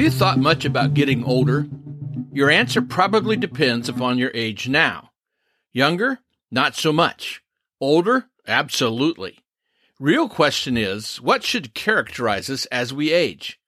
you thought much about getting older? Your answer probably depends upon your age now. Younger? Not so much. Older? Absolutely. Real question is, what should characterize us as we age?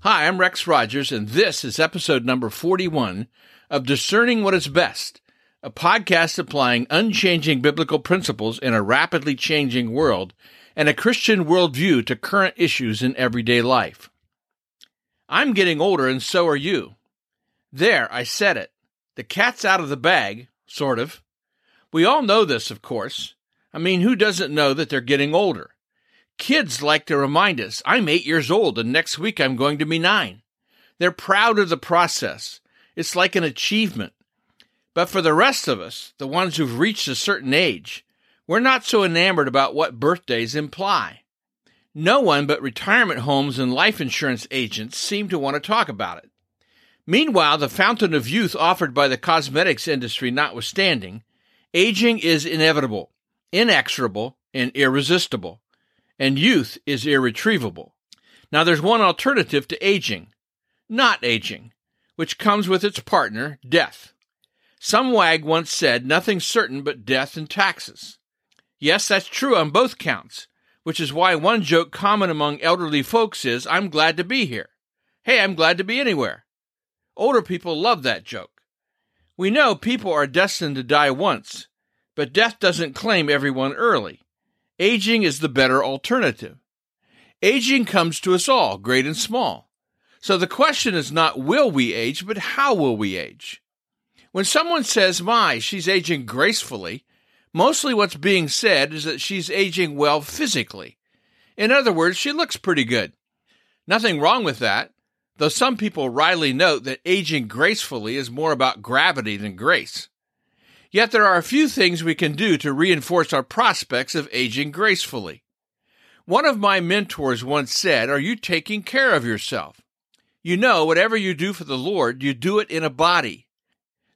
Hi, I'm Rex Rogers, and this is episode number 41 of Discerning What is Best, a podcast applying unchanging biblical principles in a rapidly changing world and a Christian worldview to current issues in everyday life. I'm getting older, and so are you. There, I said it. The cat's out of the bag, sort of. We all know this, of course. I mean, who doesn't know that they're getting older? Kids like to remind us, I'm eight years old, and next week I'm going to be nine. They're proud of the process. It's like an achievement. But for the rest of us, the ones who've reached a certain age, we're not so enamored about what birthdays imply. No one but retirement homes and life insurance agents seem to want to talk about it. Meanwhile, the fountain of youth offered by the cosmetics industry notwithstanding, aging is inevitable, inexorable, and irresistible, and youth is irretrievable. Now, there's one alternative to aging not aging, which comes with its partner, death. Some wag once said, Nothing certain but death and taxes. Yes, that's true on both counts which is why one joke common among elderly folks is, I'm glad to be here. Hey, I'm glad to be anywhere. Older people love that joke. We know people are destined to die once, but death doesn't claim everyone early. Aging is the better alternative. Aging comes to us all, great and small. So the question is not will we age, but how will we age? When someone says, My, she's aging gracefully, Mostly what's being said is that she's aging well physically. In other words, she looks pretty good. Nothing wrong with that, though some people wryly note that aging gracefully is more about gravity than grace. Yet there are a few things we can do to reinforce our prospects of aging gracefully. One of my mentors once said, Are you taking care of yourself? You know, whatever you do for the Lord, you do it in a body.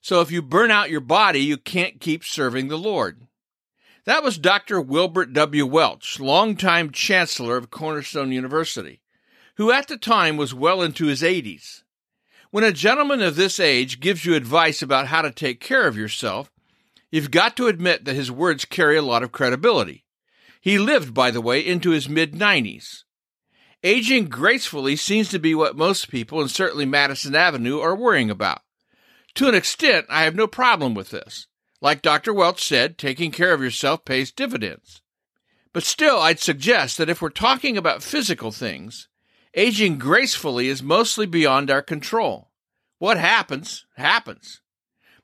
So if you burn out your body, you can't keep serving the Lord. That was Dr. Wilbert W. Welch, longtime chancellor of Cornerstone University, who at the time was well into his 80s. When a gentleman of this age gives you advice about how to take care of yourself, you've got to admit that his words carry a lot of credibility. He lived, by the way, into his mid 90s. Aging gracefully seems to be what most people, and certainly Madison Avenue, are worrying about. To an extent, I have no problem with this. Like Dr. Welch said, taking care of yourself pays dividends. But still, I'd suggest that if we're talking about physical things, aging gracefully is mostly beyond our control. What happens, happens.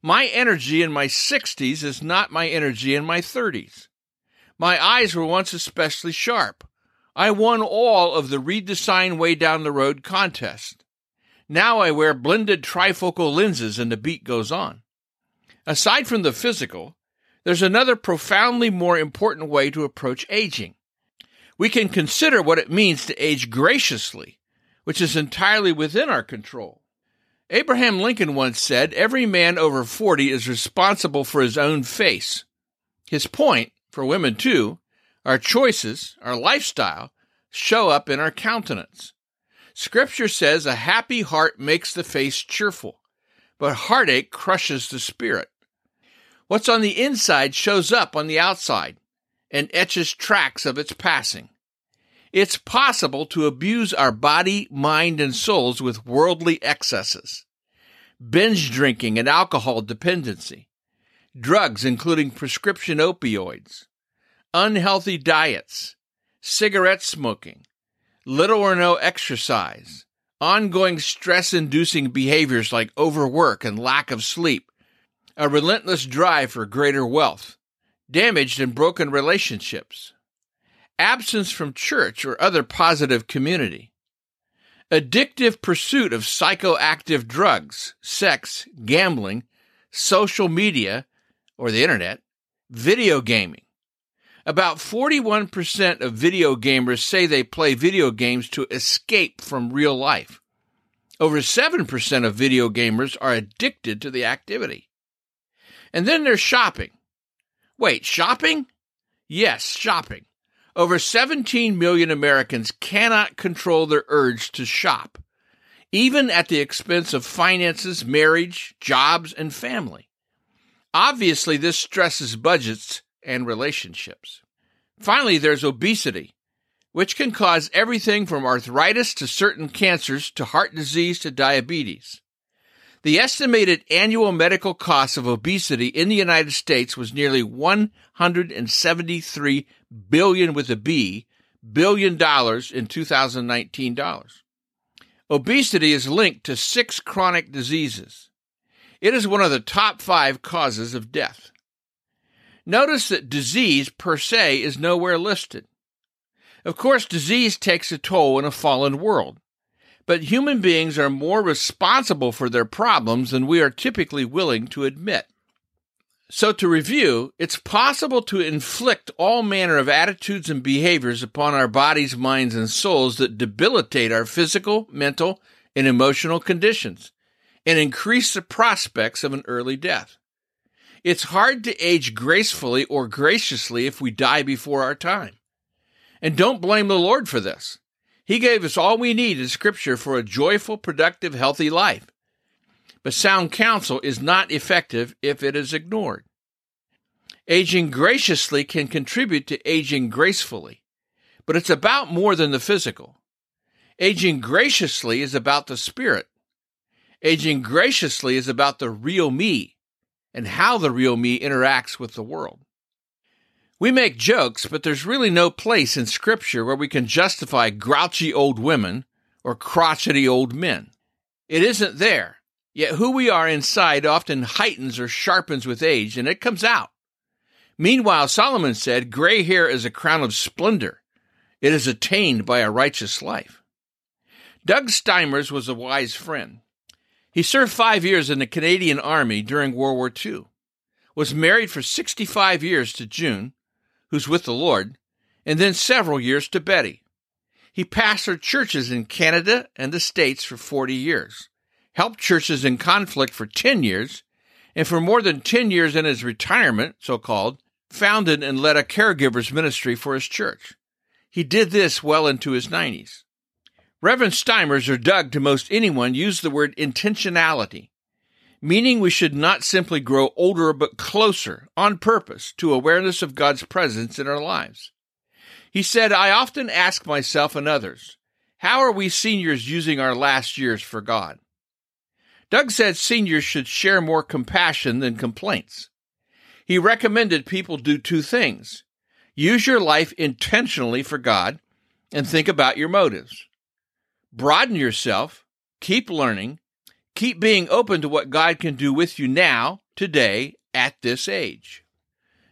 My energy in my 60s is not my energy in my 30s. My eyes were once especially sharp. I won all of the Read the Sign Way Down the Road contest. Now I wear blended trifocal lenses and the beat goes on. Aside from the physical, there's another profoundly more important way to approach aging. We can consider what it means to age graciously, which is entirely within our control. Abraham Lincoln once said, Every man over 40 is responsible for his own face. His point, for women too, our choices, our lifestyle, show up in our countenance. Scripture says a happy heart makes the face cheerful, but heartache crushes the spirit. What's on the inside shows up on the outside and etches tracks of its passing. It's possible to abuse our body, mind, and souls with worldly excesses, binge drinking and alcohol dependency, drugs, including prescription opioids, unhealthy diets, cigarette smoking, little or no exercise, ongoing stress inducing behaviors like overwork and lack of sleep, a relentless drive for greater wealth, damaged and broken relationships, absence from church or other positive community, addictive pursuit of psychoactive drugs, sex, gambling, social media, or the internet, video gaming. About 41% of video gamers say they play video games to escape from real life. Over 7% of video gamers are addicted to the activity. And then there's shopping. Wait, shopping? Yes, shopping. Over 17 million Americans cannot control their urge to shop. even at the expense of finances, marriage, jobs, and family. Obviously, this stresses budgets and relationships. Finally, there's obesity, which can cause everything from arthritis to certain cancers to heart disease to diabetes. The estimated annual medical cost of obesity in the United States was nearly 173 billion with a B billion dollars in 2019 dollars. Obesity is linked to six chronic diseases. It is one of the top 5 causes of death. Notice that disease per se is nowhere listed. Of course, disease takes a toll in a fallen world, but human beings are more responsible for their problems than we are typically willing to admit. So, to review, it's possible to inflict all manner of attitudes and behaviors upon our bodies, minds, and souls that debilitate our physical, mental, and emotional conditions and increase the prospects of an early death. It's hard to age gracefully or graciously if we die before our time. And don't blame the Lord for this. He gave us all we need in Scripture for a joyful, productive, healthy life. But sound counsel is not effective if it is ignored. Aging graciously can contribute to aging gracefully, but it's about more than the physical. Aging graciously is about the spirit. Aging graciously is about the real me and how the real me interacts with the world. We make jokes, but there's really no place in Scripture where we can justify grouchy old women or crotchety old men. It isn't there, yet who we are inside often heightens or sharpens with age, and it comes out. Meanwhile, Solomon said, Gray hair is a crown of splendor. It is attained by a righteous life. Doug Steimers was a wise friend. He served five years in the Canadian Army during World War II, was married for 65 years to June, who's with the Lord, and then several years to Betty. He pastored churches in Canada and the States for 40 years, helped churches in conflict for 10 years, and for more than 10 years in his retirement, so called, founded and led a caregivers ministry for his church. He did this well into his 90s. Reverend Steimers, or Doug to most anyone, used the word intentionality, meaning we should not simply grow older but closer on purpose to awareness of God's presence in our lives. He said, I often ask myself and others, how are we seniors using our last years for God? Doug said seniors should share more compassion than complaints. He recommended people do two things use your life intentionally for God and think about your motives broaden yourself, keep learning, keep being open to what God can do with you now, today, at this age.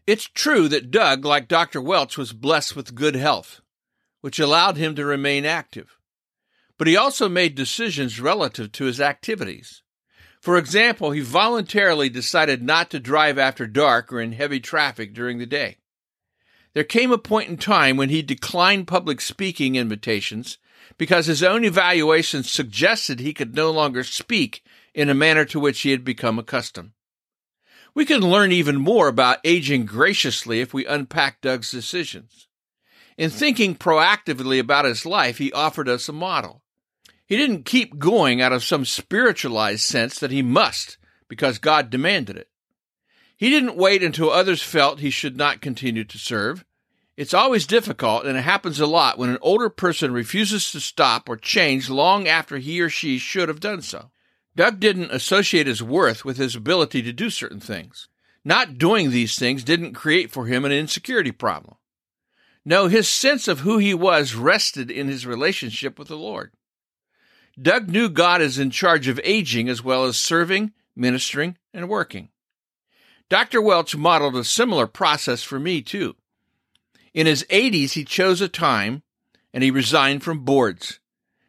It's true that Doug, like Dr. Welch, was blessed with good health, which allowed him to remain active. But he also made decisions relative to his activities. For example, he voluntarily decided not to drive after dark or in heavy traffic during the day. There came a point in time when he declined public speaking invitations because his own evaluation suggested he could no longer speak in a manner to which he had become accustomed. We can learn even more about aging graciously if we unpack Doug's decisions. In thinking proactively about his life, he offered us a model. He didn't keep going out of some spiritualized sense that he must because God demanded it. He didn't wait until others felt he should not continue to serve. It's always difficult, and it happens a lot when an older person refuses to stop or change long after he or she should have done so. Doug didn't associate his worth with his ability to do certain things. Not doing these things didn't create for him an insecurity problem. No, his sense of who he was rested in his relationship with the Lord. Doug knew God is in charge of aging as well as serving, ministering, and working. Dr. Welch modeled a similar process for me, too. In his 80s, he chose a time and he resigned from boards.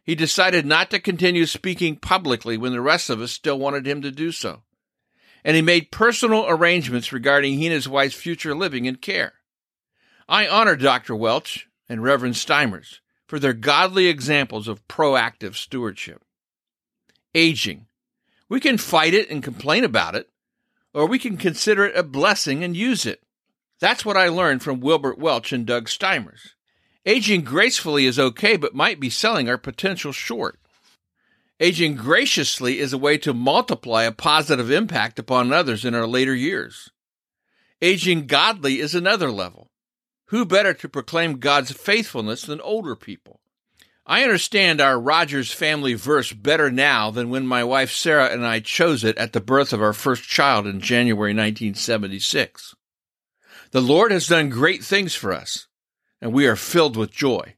He decided not to continue speaking publicly when the rest of us still wanted him to do so. And he made personal arrangements regarding he and his wife's future living and care. I honor Dr. Welch and Reverend Steimers for their godly examples of proactive stewardship. Aging. We can fight it and complain about it, or we can consider it a blessing and use it. That's what I learned from Wilbert Welch and Doug Steimers. Aging gracefully is okay, but might be selling our potential short. Aging graciously is a way to multiply a positive impact upon others in our later years. Aging godly is another level. Who better to proclaim God's faithfulness than older people? I understand our Rogers family verse better now than when my wife Sarah and I chose it at the birth of our first child in January 1976. The Lord has done great things for us, and we are filled with joy.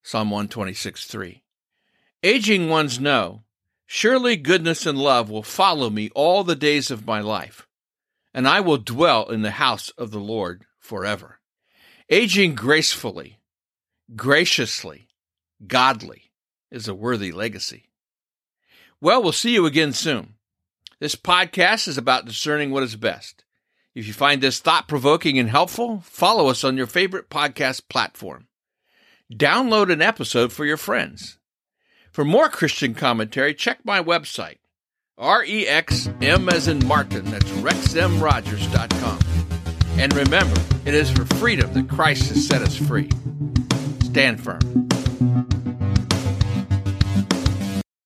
Psalm 126 3. Aging ones know, surely goodness and love will follow me all the days of my life, and I will dwell in the house of the Lord forever. Aging gracefully, graciously, godly is a worthy legacy. Well, we'll see you again soon. This podcast is about discerning what is best. If you find this thought provoking and helpful, follow us on your favorite podcast platform. Download an episode for your friends. For more Christian commentary, check my website, R-E-X-M as in Martin, that's rexmrogers.com. And remember, it is for freedom that Christ has set us free. Stand firm.